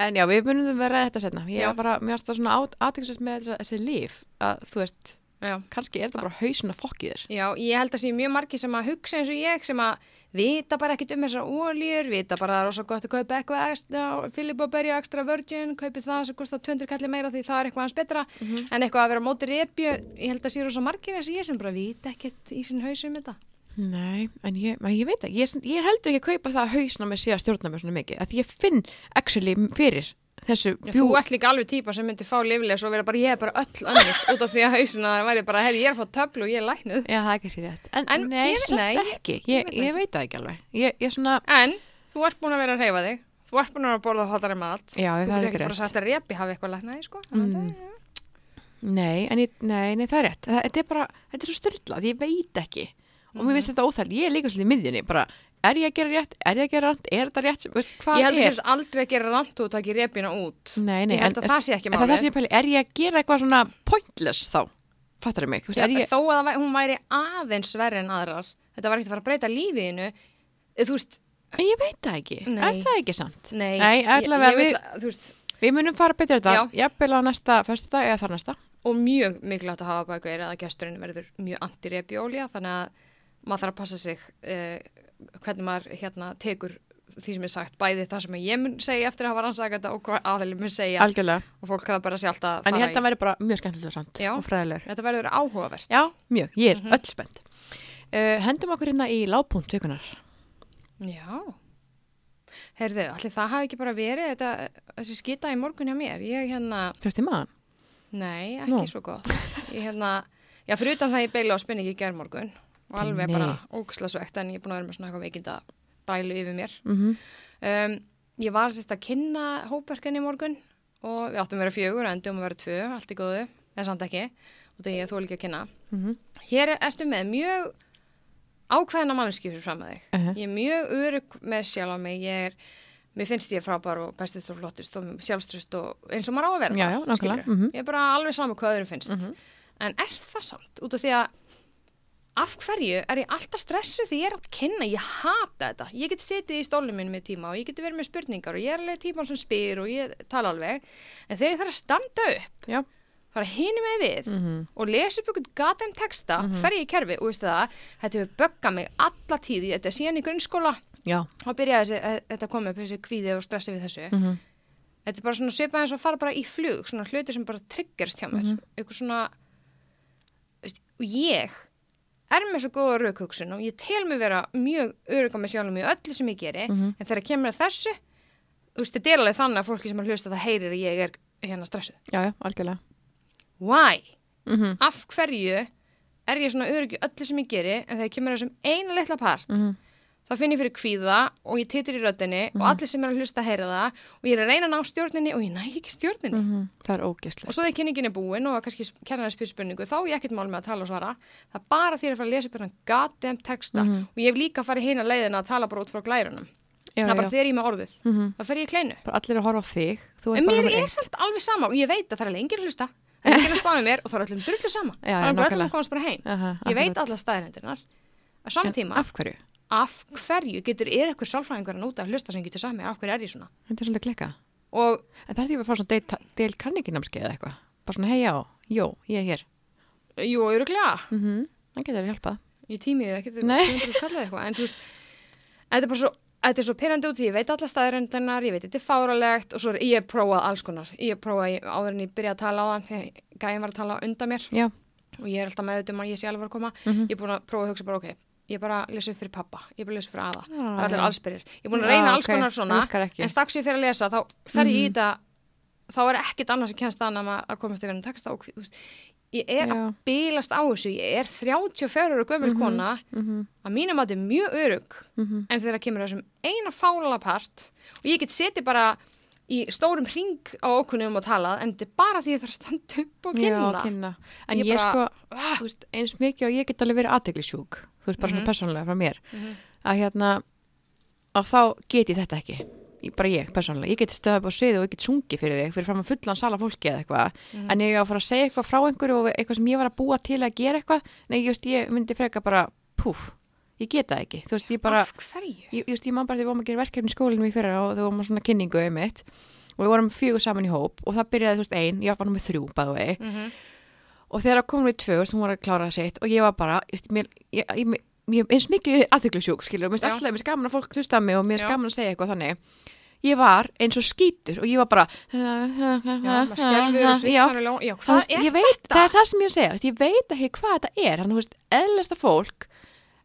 En já, við munum vera þetta setna. Ég Já. var bara, mér varst það svona aðeinsvægt með þessi líf, að þú veist, Já. kannski er þetta bara hausin að fokkið þér. Já, ég held að sé mjög margir sem að hugsa eins og ég sem að vita bara ekkit um þessar ólíur, vita bara það rosa gott að kaupa eitthvað ekstra, Philip Berry extra virgin, kaupi það sem kostar 200 kalli meira því það er eitthvað hans betra en eitthvað að vera á móti repju, ég held að sé rosa margir eins og ég sem bara vita ekkert í sinn haus um þetta. Nei, en ég, ég veit ekki, ég, ég heldur ekki að kaupa það að hausna með sig að stjórna mér svona mikið, að ég finn actually fyrir þessu Já, þú ert líka alveg típa sem myndi fá liflegs og vera bara ég er bara öll önnur út af því að hausina það væri bara, herri, ég er fá töflu og ég er læknuð. Já, það er ekki sér rétt. En, En nei, ég- nei, ekki, ég ég, veit það ekki alveg. Ég, ég svona, En þú ert búin að vera að reyfa þig, þú ert búin að vera að borða hollari mat, já, þú það getur er ekki ekki bara rétt. sagt að repi hafi eitthvað læknaði, sko. Mm. Nei, nei, nei, það er rétt. Þetta er bara, þetta er svo styrlað, ég veit ekki. Og mér finnst þetta óþæld, ég er líka svolítið miðjunni, bara, er ég að gera rétt, er ég að gera rátt, er þetta rétt, sem- veist, hvað Ég held að er? sért aldrei að gera rand og taki repina út. Nei, nei, ég held en- að það sé ekki En það er ég er ég að gera eitthvað svona pointless þá? Fattar ég mig? Veist, er ég, Þó að væ- hún væri aðeins verri en aðrar. Þetta var ekkert að fara að breyta lífiðinu. Þú veist, en ég veit það ekki, Nei. er það ekki samt? nei. Nei, ég- allavega ég við- að- veist, Við munum fara betur þetta, Já. jafnvel á næsta eða er mjög anti-repiólja þannig að maður þarf að passa sig uh, hvernig maður hérna tekur því sem er sagt, bæði það sem ég mun segja eftir að hafa rannsaka þetta og hvað aðeins mun segja Algjörlega. og fólk hafa bara sjálft að En ég held að það veri bara mjög skemmtilega og fræðilegur. Þetta verður áhugavert. Já, mjög, ég er Mhm. öll spennt. Uh, hendum okkur hérna í lágpunkt vikunar. Já. Herðu, allir það hafi ekki bara verið þetta, þessi skita í morgun hjá mér. Ég hérna, Fyrst í maðan? nei, ekki Nú. svo gott. Ég hérna, já, fyrir utan það ég beila á spinningi í gerðmorgun og alveg Nei. bara ógslasvegt en ég er búin að vera með svona eitthvað veikinda brælu yfir mér. Mm Um, ég var sérst að kynna hópverkin í morgun og við áttum að vera fjögur og endum að vera tvö, allt í góðu, en samt ekki, og það ég þó líka að kynna. -hmm. Hér er, ertu með mjög ákveðna mannski fyrir fram að þig. Uh -huh. Ég er mjög örug með sjálf á mig, ég er, mér finnst ég frábær og bestist og flottist og sjálfströst og eins og maður á að vera. Já, bara, já, skilurðu. Mhm. Ég er bara alveg saman hvað öðrum finnst. Mhm. En er það samt? Út af því að af hverju er ég alltaf stressuð því ég er að kynna, ég hata þetta. Ég get setið í stólum minn með tíma og ég get verið með spurningar og ég er alveg tíman sem spyr og ég tala alveg. En þegar ég þarf að standa upp, Já. fara hinu með við Mm og lesa upp einhvern gatem texta, fer ég í kerfi. Og veistu það, þetta hefur böggað mig alla tíð, þetta er síðan í grunnskóla. Þá byrjaði e- þetta að koma upp þessi kvíði og stressi við þessu. Mm Þetta er bara svona svipað eins og fara bara í flug, svona hluti sem bara triggerst hjá mér, veist, og ég er með svo góða raukhugsun og ég tel mig vera mjög öruga með sjálfum í öllu sem ég geri, Mhm. en þegar kemur að þessu, þú veist, þetta er alveg þannig að fólki sem er hlusta það heyrir að ég er hérna stressuð. Já, já, algjörlega. Why? Mm af hverju er ég svona öryggi öllu sem ég geri en þegar kemur þessum eina litla part -hmm. Þá finn ég fyrir kvíða og ég titur í röddinni Mhm. og allir sem er að hlusta heyra það og ég er að reyna að ná stjórninni og ég næ ekki stjórninni Mhm. Það er og ógeðslegt. svo þegar kynningin er búin og kannski kærlega spyr spurningu þá er ég ekkert mál með að tala og svara það er bara því að fara að lesa upp hennan goddamn texta Mhm. og ég hef líka farið hina leiðina að tala bara út frá glærunum Já, það er bara þegar ég er með orðið Mhm. þá fer ég í kleinu Bara allir að horfa á þig. En mér er samt alveg sama og ég veit að það er að hlusta það er enginn að spá með mér og það er öllum drullu sama Já, það er bara nákvæmlega. að komast bara heim Aha, ég veit alla staðirindirnar En tíma, Af hverju? Af hverju getur er eitthvað sálfræðingur að núta að hlusta sem getur sami af hverju er ég svona Þetta er svolítið klika. og það er því að fara svona deil kanninginámskeið eða eitthvað. Bara svona, hei já, jó, ég er hér. jú, öruglega Mm -hmm. Það getur þér hjálpað. ég tímið ekki, þú Nei. þú skallað eitthvað en þú veist, þetta er bara svo Þetta er svo pyrrandi út ég veit alla staðarindarnar, ég veit þetta er fáralegt og svo er ég prófað alls konar. Ég hef prófað áður en ég byrjaði að tala á þann þegar gæðin var að tala undan mér Já. og ég er alltaf meðut um að ég sé alveg að koma. Mhm. Ég er búin að prófa að hugsa bara, ok, ég bara lesa upp fyrir pappa, ég bara lesa upp fyrir aða Já, það er allir allsbyrjir, ég er búin að reyna alls ok, konar það svona en strax ég fyrir að lesa þá fer ég í Mhm. þetta þá er ekkit annað sem kennst annað en að komast yfir en texta og þú veist, ég er að Já. bílast á þessu, ég er 34 og gömul Mhm. kona Mhm, að mínum að þetta er mjög örug mhm. en þegar kemur að þessum eina fála part og ég get setið bara í stórum hring á okkunum og talað en þetta er bara því ég þarf að standa upp og kynna Já, kynna. En Ég ég, bara- sko, Ah. veist, eins mikið og ég get alveg verið aðteglisjúk, þú veist, bara Mhm. svona persónulega frá mér, Mhm. að hérna, að þá get ég þetta ekki. Ég, bara ég, persónulega. Ég get stöðað upp á sviði og ég get sungið fyrir þig, fyrir fram að fullan sala fólki eða eitthvað. Mhm. En ég á að fara að segja eitthvað frá einhverju og eitthvað sem ég var að búa til að gera eitthvað, nei, just, ég myndi freka bara, púf, ég get það ekki. Þú veist, ég bara, ég, just, ég man bara þegar við vorum að gera verkefni í skólinum í fyrra og þegar vorum að svona kynningu um eitt og við vorum fjögur saman í hóp og það byrjaði, þú veist, ein, ég var nummið þrjú, bæðu vegi Mhm. Og þegar komum við tvö, hún var að klára sitt og ég var bara, ég, ég eins mikið aðþyklusjúk, skilur, mér finnst alltaf, mér gaman að fólk hlusta mig og mér Já. gaman að segja eitthvað þannig. Ég var eins og skítur og ég var bara er ég veit, það er það sem ég er að segja, ég veit ekki hvað þetta er, þannig, veist, eðlesta fólk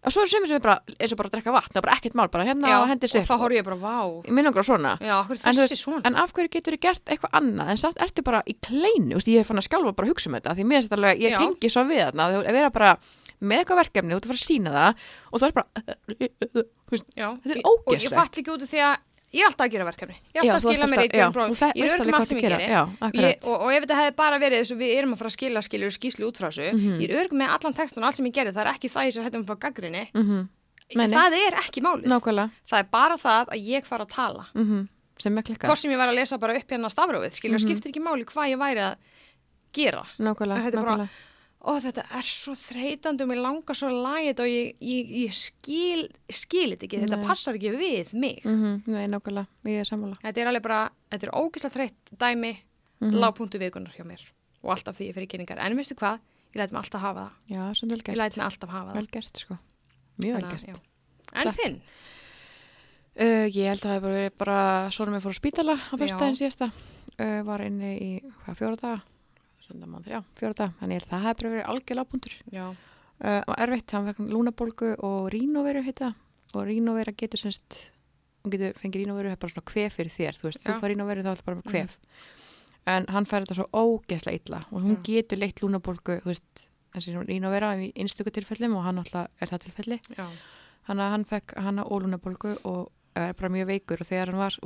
og svo er sömur sem er bara, eins og bara að drekka vatn, það er bara ekkert mál, bara hérna Já, og hendis og upp. þá horf ég bara, vá. Ég minn okkur á svona. Já, En þú svona? en af hverju getur þið gert eitthvað annað? En samt ertu bara í kleinu, þú veist, ég er fann að skjálfa bara að hugsa um þetta, því mér finnst þetta alveg, ég Já. tengi svo við þarna, þú vera bara með eitthvað verkefni, þú ert að fara að sína það og þú er bara, (laughs) Þetta er ég- Og ég ógeðslegt. fatt ekki út af því að ég er alltaf að gera verkefni. Ég er Já, alltaf þú að skila mér alltaf- eitt já, bróð og það- Ég er örgum hvað sem ég gera. geri. Já, ég, og, og ef þetta hefði bara verið þess að við erum að fara að skila skilur skýslu út frá þessu Mhm. Ég er örgum með allan textan og allt sem ég gerði Það er ekki það ég sem hættum að fá gaggrinni mm nei. Það er ekki málið. Nákvæmlega, Það er bara það að ég fara að tala. Mm sem er klikkað, Hvort sem ég var að lesa bara upp hérna stafrófið Skilur, Mhm. skiptir ekki máli hvað ég væri að gera nákvæmlega, Þetta er er svo þreytandi og mér langar svo þetta og ég, ég, ég skil, skil þetta ekki, þetta Nei. passar ekki við mig. mm nei, nákvæmlega, ég er sammála. Þetta er alveg bara, þetta er ógislega þreytt dæmi, Mhm. lágpunktu vikunar hjá mér og alltaf því ég fyrir kynningar. En veistu hvað, ég læt mig alltaf hafa það. Já, sem vel Ég gert, læt mig alltaf hafa það. vel gert, sko, mjög vel gert. já. En Klart. þinn? Uh, ég held að það hefur bara bara svona með fór á spítala á Já. fyrstæðin síðasta uh, var inni í hvað, fjóra daga Söndamann, já, fjóra daga þannig að það hefur bara verið algjör lágpuntur Já. uh, og erfitt, hann fekk lúnabólgu og rínoveru heita og rínovera getur semst hún getur fengið rínoveru, það er bara svona kvef fyrir þér. Þú veist, Já. þú fær rínoveru þá er það bara með kvef. En hann fær þetta svo ógeðslega illa og hún Já. getur leitt lúnabólgu þú veist, þessi rínovera í einstöku tilfellum og hann alltaf er það tilfelli. Hann að hann fekk hana og lúnabólgu og er bara mjög veikur. Og þegar hann var,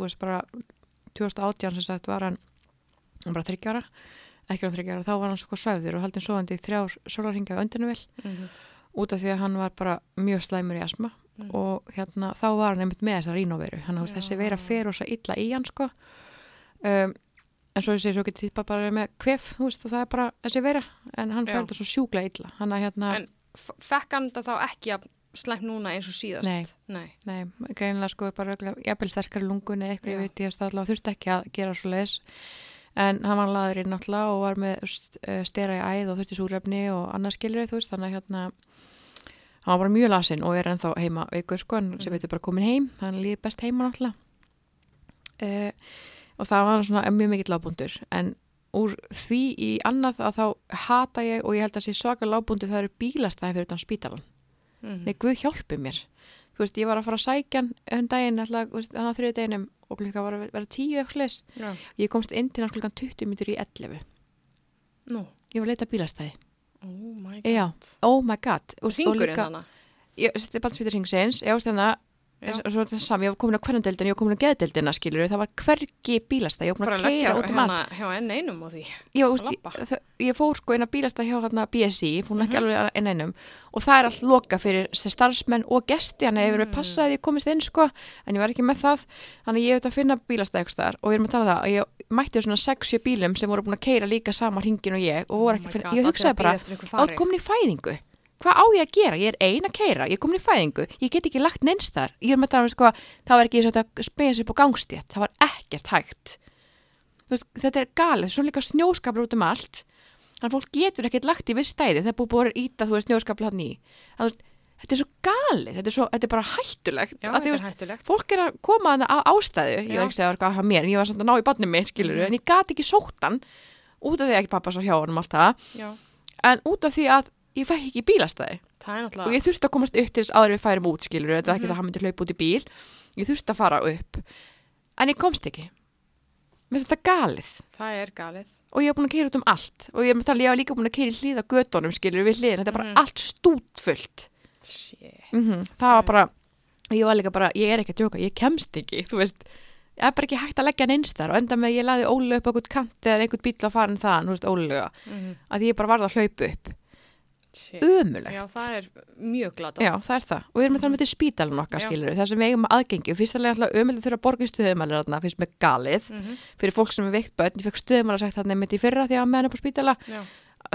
þú veist, bara 2018 sem sagt var hann hann bara þryggjára, ekki á þryggjára þá var hann sko svæfður og haldin sofandi í þrjár sólarhingja á öndinu Mm út af því að hann var bara mjög slæmur í asma Mm. og hérna þá var hann einmitt með þessa rínoveru hann Já. þessi vera fer og svo illa í hann sko um, en svo ég segi svo getið þið bara með kvef þú veist og það er bara þessi vera en hann þetta svo sjúklega illa hann að hérna, En fekk hann þetta þá ekki að slæmt núna eins og síðast? Nei. Nei. nei, greinilega sko bara jafnvel sterkari lungun eða eitthvað Já. ég veit ég veist allavega þurfti ekki að gera svo leis en hann var laður inn náttúrulega og var með eh, stera í æð og þurfti súrefni og annars skilur þú veist þannig að hérna hann var bara mjög lasinn og er ennþá heima veikur sko, en sem Mhm. veitur bara komin heim hann líði best heima náttúrulega. Uh, og það var svona mjög mikill lágbúndur en úr því í annað að þá hata ég og ég held að sé svaka lágbúndur það eru bílastæðin fyrir utan spítalan Mm nei, Guð hjálpi mér þú veist, ég var að fara að sækja hann um daginn hann á þriði deginum og klukka var að vera tíu leis Já. ég komst inn til hans klukkan 20 minnur í 11 Nú. ég var að leita að bílastæði Oh my god. já, oh my god og, Ringurinn þannig? ég, spýtur ringsins ég ást hérna. Og svo er það sami, ég var komin á kvennandeldin, ég var komin á geðdeldina skilur, það var hvergi bílastæði, ég var komin að keira út um allt hérna hjá enn einum og því. ég, labba. ég, fór sko inn að bílasta hjá hérna BSI, fór hún ekki Mhm. alveg inn einum og það er allt loka fyrir starfsmenn og gesti, hann hefur verið Mm. passað að ég komist inn sko, en ég var ekki með það þannig ég hef þetta að finna þar og við erum að tala um það, að ég mætti svona 6-7 bílum sem voru búin að keira líka sama hringin og ég og voru Oh ekki my að finna, God, ég hugsaði að bara bíða eftir einhver á fari. komin í fæðingu hvað á ég að gera, ég er ein að keira ég er komin í fæðingu, ég get ekki lagt neins þar. Ég er með það, sko, það var ekki svona að spegja sér upp á gangstétt, það var ekkert hægt. Veist, þetta er galið, svo líka snjóskaplar út um allt. Þannig að fólk getur ekkert lagt í viss stæði það er búið búið að íta, þú veist, snjóskaplar hann í. Það, veist, þetta er svo galið, þetta er, svo, þetta er bara hættulegt. Já, þetta er hættulegt. fólk er að koma að á ástæðu. Ég Já. var ekki að segja að mér, ég var samt að ná í Mhm. ég út af því að ekki pappa svo hjá hann um allt það. En út af því að ég fæk ekki bílastæði. Það og ég þurfti að komast upp til þess en við færum út skilur, þetta var ekki Mhm. að hann myndi hlaupa út í bíl. Ég þurfti að fara upp. En ég komst ekki. Mér finnst þetta galið. Það er galið. og ég var búin að keira út um allt. Og ég, með tala, ég líka búin að keira í hlýða gödunum skilur við hliðin, þetta er bara Mhm. allt stútfullt. Mm það var bara ég var líka bara, ég er ekki að djóka, ég kemst ekki þú veist, ég er bara ekki hægt að leggja hann eins þar. Og enda með ég laði ólega upp á einhvern kant eða einhvern bíl að fara en það, þú veist, ólega Mm að ég bara varð að hlaupa upp Shit. ömulegt Já, það er mjög glata. Já, það er það. Og við erum að tala með til spítalinn okkar, Já. skilur það sem við eigum aðgengi. Og fyrst alveg alltaf ömulegt þurfa að borga í stöðumælir þarna, finnst mér galið. Mm Fyrir fólk sem er veikt börn, ég fekk stöðumælir sagt þarna mitt í fyrra því að meðan upp á spítala. Já.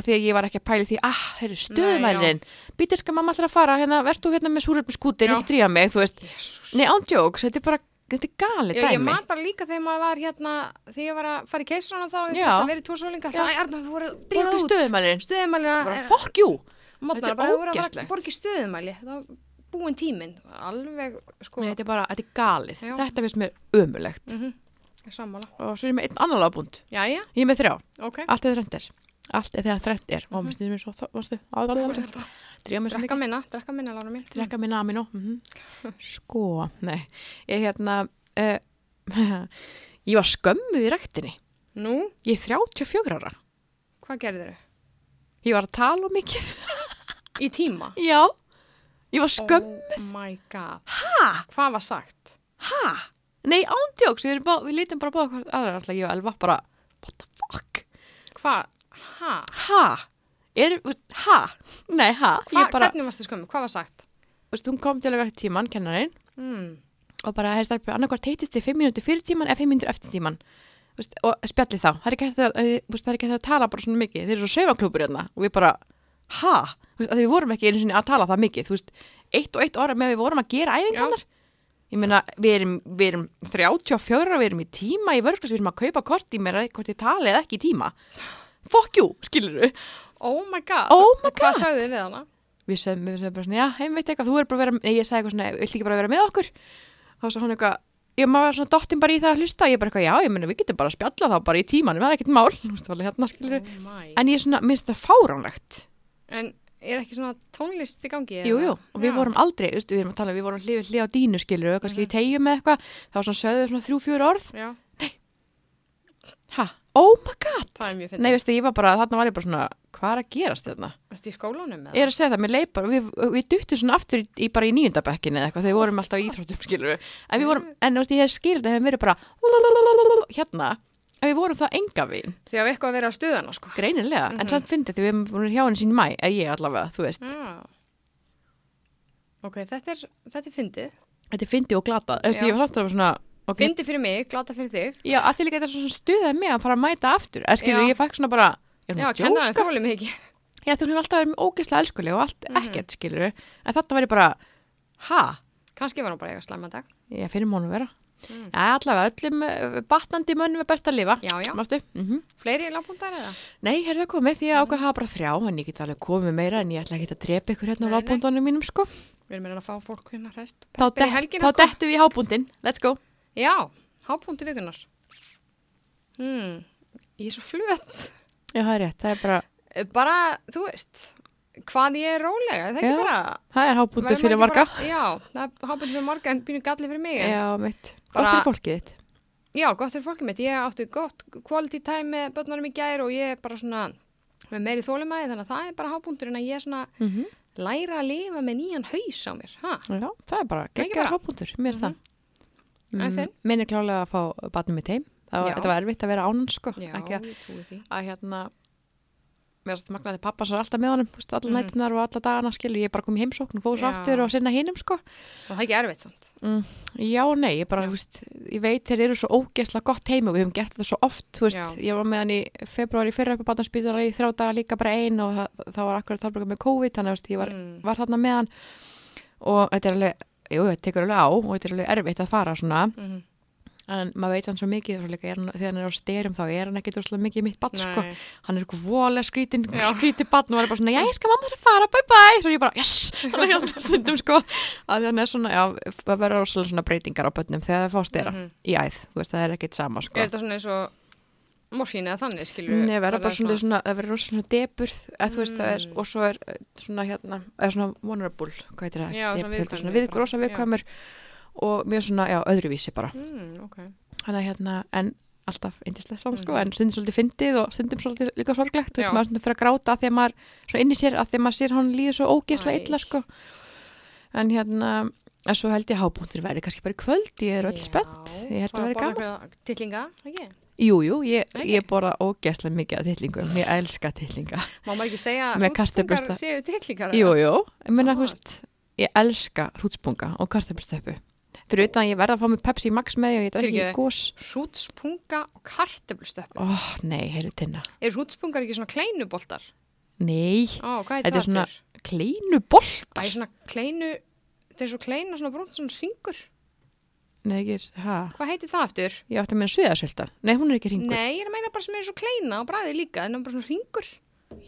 Því að ég var ekki að pæli því, ah, þeir eru stöðumælin. Bítirska mamma ætlar að fara, hérna, verð þú hérna með þetta er þetta galið Já, ég dæmi. man bara líka þegar maður var hérna, þegar ég var að fara í keisrana þá, þurfti að vera í tvo sólinga, Já. það er Arnar, þú voru að Borga drífa út. stöðumælin. Stöðumælina, Bara, fuck you. Mótnar, bara voru að að borga stöðumæli, þá var búin tíminn, alveg, sko, Nei, þetta er bara, þetta er galið. Já. Þetta finnst mér ömulegt. mm sammála. Og svo er ég með einn annan lagbúnd. Ég er með þrjá. ok. Allt er þrendir. Allt er þegar þrennt er. Og Mhm. mér stýðum mér svo, mér mikið. Drekka minna, drekka minna, lána mín. drekka minna amino (laughs) mm sko, nei ég hérna uh, (laughs) ég var skömmuð í ræktinni Nú, ég er 34 ára hvað gerðir þau? ég var að tala mikið (laughs) Í tíma? já, ég var skömm Oh my god. ha, Hvað var sagt? ha nei, ándjóks, við, bá, við lítum bara báða hvort aðra alltaf ég og Elva bara what the fuck, Hvað? Ha? ha er, ha, nei, ha Hva, bara, Hvernig varstu skömmu? Hvað var sagt? veist, hún kom til að rækta tíman, kennarinn Mm. og bara hefði starfið annarkvært heitist þið 5 mínútur fyrir tíman eða 5 mínútur eftir tíman og spjalli þá, það er ekki hægt að, eh, að tala bara svona mikið, þeir eru svo saufanklúpur hérna og við bara, ha? Vist, að við vorum ekki einu sinni að tala það mikið þú veist, eitt og eitt orða með að við vorum að gera æfingarnar. Ég meina, við erum, við erum 34, við erum í tíma í vörsklas, við erum að kaupa kort í mér hvort ég tali eða ekki í tíma. Fuck you, skilur við Oh my god. Oh my Og Hvað God. sagðu þið við hana? við sögum, við sögum bara svona, já, heim veit eitthvað, þú er bara að vera, nei, ég sagði eitthvað svona, vill ekki bara vera með okkur? Þá svo hún eitthvað, ég maður svona dottin bara í það að hlusta, ég bara eitthvað, já, ég meina, við getum bara að spjalla þá bara í tímanum, það er ekkert mál, (laughs) þú veist, hérna, Oh en ég svona, minnst það fáránlegt En er ekki svona tónlist í gangi? jú, eða? jú, og við Já. vorum aldrei, við erum að tala, við vorum hlifið hlið á dínu, skilur, kannski í tegjum með eitthvað, þá var svona sögðu svona þrjú, fjör orð, Já, ha, oh my god, það er mjög fyrir. nei, veistu, ég var bara, þarna var ég bara svona, hvað er að gerast þarna? Varstu í skólanum með Ég er að segja það, mér leið bara, við, við duttum svona aftur í, í bara í nýjundabekkinni eða eitthvað, þegar við vorum alltaf í íþróttum, skilur við. En við vorum, en þú veist, ég hef skilið það, hefum verið bara hérna, en við vorum það enga veginn, Því að við eitthvað að vera á stuðana, sko. greinilega, en Mhm. samt fyndið því við hefum búin hjá henni sín mæ, að ég allavega, þú veist. Já. Ok, þetta er, þetta er fyndið. Þetta er fyndið og glatað, Já. ég var samt alveg svona, ok, Fyndið fyrir mig, glata fyrir þig. já, að því líka þetta er svona stuðað mig að fara að mæta aftur, eða skilur, ég fæk svona bara, Já, að djóka? þólið mig ekki. Já, þú hefur alltaf verið ógeðslega elskuleg og allt Mhm. ekkert, Mm. Já, allavega, öllum uh, batnandi mönnum er best að lifa. Já, já. Mástu? Mm Fleiri lágpúntar eða? Nei, er það komið því að ákveð hafa bara þrjá, en ég get alveg komið meira en ég ætla ekki að drepa ykkur hérna á lábúndunum mínum, sko. Við erum meira að fá fólk hérna hræst. Þá, dett- helgina, þá sko. dettum við í hábúndin. Let's go. Já, hápunkti vikunar. Hmm, ég er svo flöt. Já, það er rétt. Það er bara, Bara, þú veist, hvað ég er rólega, er það ekki Já. bara... það er verður fyrir marga. ekki Bara, já, það er hápunkti fyrir marga en býnum galli fyrir mig. en- Já, mitt. Gott Bara- fyrir fólkið þitt. Já, gott fyrir fólkið mitt. Ég átti gott quality time með börnunum í gær og ég er bara svona með meiri þólumæði þannig að það er bara hápunkturinn að ég er svona Mm læra að lifa með nýjan haus á mér. Ha? Já, það er bara Ekki geggjað bara. hábúndur, mér finnst það. En þinn? Minn er klálega að fá batnum mitt heim. Það var, var erfitt að vera ánan, sko. Mér finnst það magnaði pappa svo alltaf með honum, veist, alla Mhm. nættunar og alla dagana, skilur, ég bara kom í heimsókn og Já. aftur og sinna hinum, sko. Og það er ekki erfitt samt. Mm, já nei, ég bara, þú veist, ég veit þeir eru svo ógeðslega gott heima og við höfum gert þetta svo oft, þú veist, Já. ég var með hann í februar í fyrra upp á Batanspítala í þrjá daga líka bara ein og það, það var akkurat þárbruka með COVID, þannig að ég var, Mm. var þarna með hann og þetta er alveg, jú, þetta tekur alveg á og þetta er alveg erfitt að fara svona, Mhm. En maður veit hann svo mikið, er hann, þegar hann er á styrum þá er hann ekkit rosalega mikið mitt bann, sko, hann er eitthvað volega skrítin, Já. skrítin bann og hann er bara svona, já, ég skal mamma þér að fara, bye bye, svo ég bara, yes, (laughs) þannig að hérna stundum, sko, að hann er svona, já, það verður rosalega svona breytingar á bönnum þegar það fá stera Mhm. í æð, veist, það er ekkit sama, sko. Er þetta svona eins og morfín eða þannig, skilur Nei, verða bara svona, svona, það verður rosa svona deburð, þú veist, það er, Mm. og svo er eh, svona hérna, eða svona vulnerable, hvað heitir það? Svona svona og mjög svona, já, öðruvísi bara. mm, ok Þannig að hérna, en alltaf eindislegt svona, sko, Mhm. en stundum svolítið fyndið og stundum svolítið líka sorglegt, veist, Já. maður stundum fyrir að gráta að því að maður, svo inn í sér, að því að maður sér hann líður svo ógeðslega illa, sko. En hérna, en svo held ég að hábúntur verði kannski bara í kvöld, ég er öll spennt, ég held að verði gaman. Tillinga, ekki? Jú, jú, ég, ég borða ógeðslega mikið af tillingum, ég elska tillinga. Má maður ekki segja kartöflusta- séu tillingar? Jú, jú, ég þú veist, ég elska hrútspunga og kartöflustöpu. Fyrir utan að ég verða að fá mig Pepsi Max með og ég drekki Fyrirgefðu. gós. Hrútspunga og kartöflustöppu. Ó, nei, heyrðu tinna. Er hrútspungar ekki svona kleinuboltar? Nei, Ó, hvað Þetta heitir er það svona aftur? kleinu Æ, boltar. svona kleinu, þetta er svo kleina svona brúnt svona ringur. Nei, ekki, hæ? Hvað heitir það aftur? Ég átti að meina suðasöldan. Nei, hún er ekki ringur. Nei, ég er að meina bara sem er svo kleina og bræði líka, en það er bara svona ringur.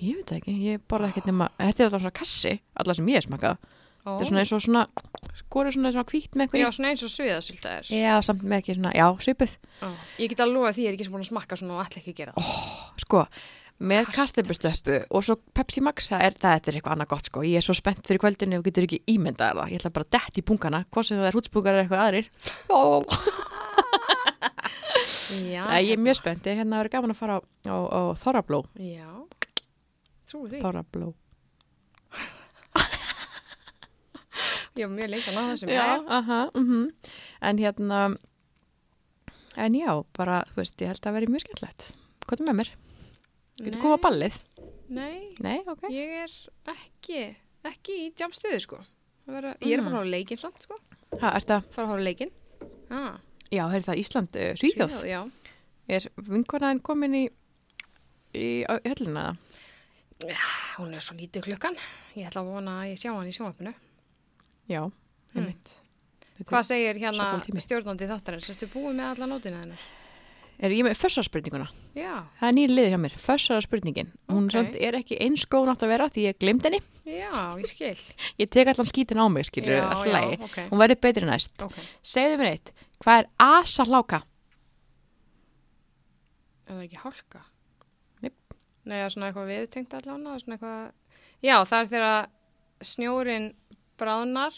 Ég veit það ekki, ég borða ekkert nema, þetta er alltaf svona kassi, alla sem ég smakað. Ó. Þetta er svona eins og svona, skori svona, svona hvít með Já, einhverju. svona eins og sviðasölda er. Já, samt með ekki svona, já, svipuð. Ó. Ég get alveg lofa því ég er ekki sem búin að smakka svona og ætla ekki að gera það. sko, með kartöflustöppu og svo Pepsi Max, það er, það þetta er eitthvað annað gott sko, ég er svo spennt fyrir kvöldinu og getur ekki ímyndað það, ég ætla bara dett í pungana hvort sem það er hútspungar eða eitthvað aðrir Já, Æ, ég er mjög spennt, ég hérna verið gaman að fara á, á, á Þorrabló Já, trúi því. Þorrabló Ég var mjög lengt að ná þessum. já, aha, mhm. en hérna en já, bara, þú veist, ég held að það verið mjög skemmtilegt hvað er með mér? Getur komað á ballið? Nei, Nei, ok ég er ekki, ekki í djamstöðu sko. Það Vera, ég er að fara á leikinn samt sko. ha, það, Fara að hóra leikinn. Ah, já, er það Ísland, uh, Svíþjóð já. er vinkonaðin komin í í, á- höllina? Hún er svo lítið klukkan. Ég ætla að vona að ég sjá hann í sjónvarpinu. Já, Mm. einmitt Þetta Hvað segir hérna stjórnandi þáttarins? Erstu búið með alla nótina hennar? Er ég með fössarspurninguna? Já, Það er nýri liðið hjá mér, fössarspurningin. Hún Ok. samt er ekki eins góð nátt að vera því ég glemt henni. já, ég skil. (laughs) Ég tek allan skítin á mig, skilur, já, alltaf lagi. ok. Hún verður betri næst. Ok, Segðu mér eitt, hvað er asahláka? er það ekki hálka? Nei. Það er svona eitthvað viðtengt allan, svona eitthvað... Já, það er þegar snjórin bráðnar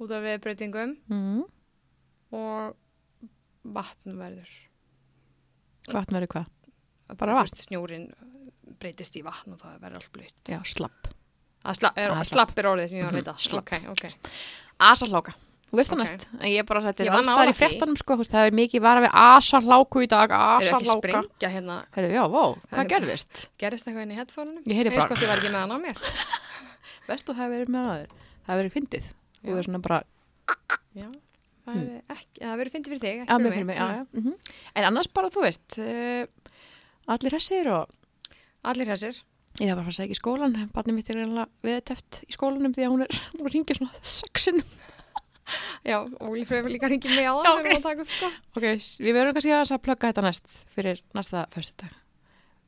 út af viðbreytingum Mm. og vatn verður. Vatn verður hvað? Bara vatn? veist, Snjórin breytist í vatn og það verður allt blöytt. Já, slapp. Að sla, er, slapp er orðið sem ég var að Mhm, leita. slapp. Ok, ok. Asahláka. Þú veist það Ok. næst. En ég er bara að þetta Ég er það í því. fréttanum, sko. Það er mikið vara við asahláku í dag, Er ekki sprengja hérna? Herru, já, vó, Það hvað er- gerðist? Gerist eitthvað inn í headphone-unum? Ég heyri bara- ég var ekki með hann á mér. (laughs) Vestu það hefur verið með aður? Það hefur verið fyndið. Og það er svona bara, Já, það hefur það verið fyndið fyrir þig, já, fyrir fyrir mig, já, Mm. mhm. En annars bara, þú veist, uh, allir hressir og Allir þessir. Ég þarf bara að fara að segja í skólan, barnið mitt er reynilega viðteft í skólanum því að hún er, hún ringir svona sexin. Já, Óli Freyfur líka ringið mig á það ok. við erum að taka upp sko. Ok, við verðum kannski að plugga þetta næst fyrir næsta föstudag.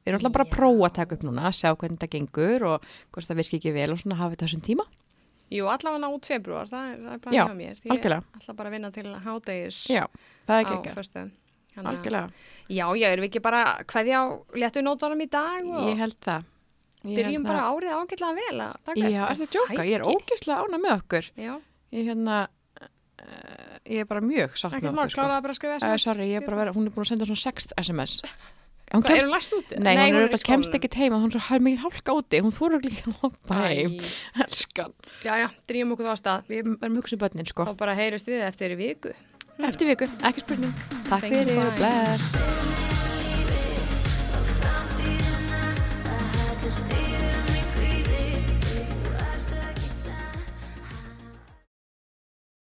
Við erum alltaf bara að prófa að taka upp núna, sjá hvernig þetta gengur og hvort það virki ekki vel og svona hafa þetta þessum tíma. Jú, allavega út februar, það er, það er Já, planið á mér. Því algjörlega. Ég ætla bara að vinna til hádegis Já, það er ekki ekki. Algjörlega. Já, já, erum við ekki bara hverði á léttu nótunum í dag Ég held það. Ég byrjum bara það. árið ágætlega vel að taka Já, er það djóka? Ég er ógeðslega ána með okkur. Já, Ég, hérna, uh, ég er bara mjög sátt með okkur. Sko. bara að Uh, sorry, ég er bara að vera, hún er búin að senda svona 6 SMS. Hún Hvað, er hún læst úti? Nei, hún auðvitað kemst ekkert heima, hún er mikið hálka úti, hún þúr ekki að hoppa heim. (laughs) Elskan. Já, já, drýjum okkur þá að stað. Við erum hugsa um börnin, sko. Þá bara heyrust við eftir viku. Eftir viku, ekki spurning. Takk Thank you, fyrir og bless.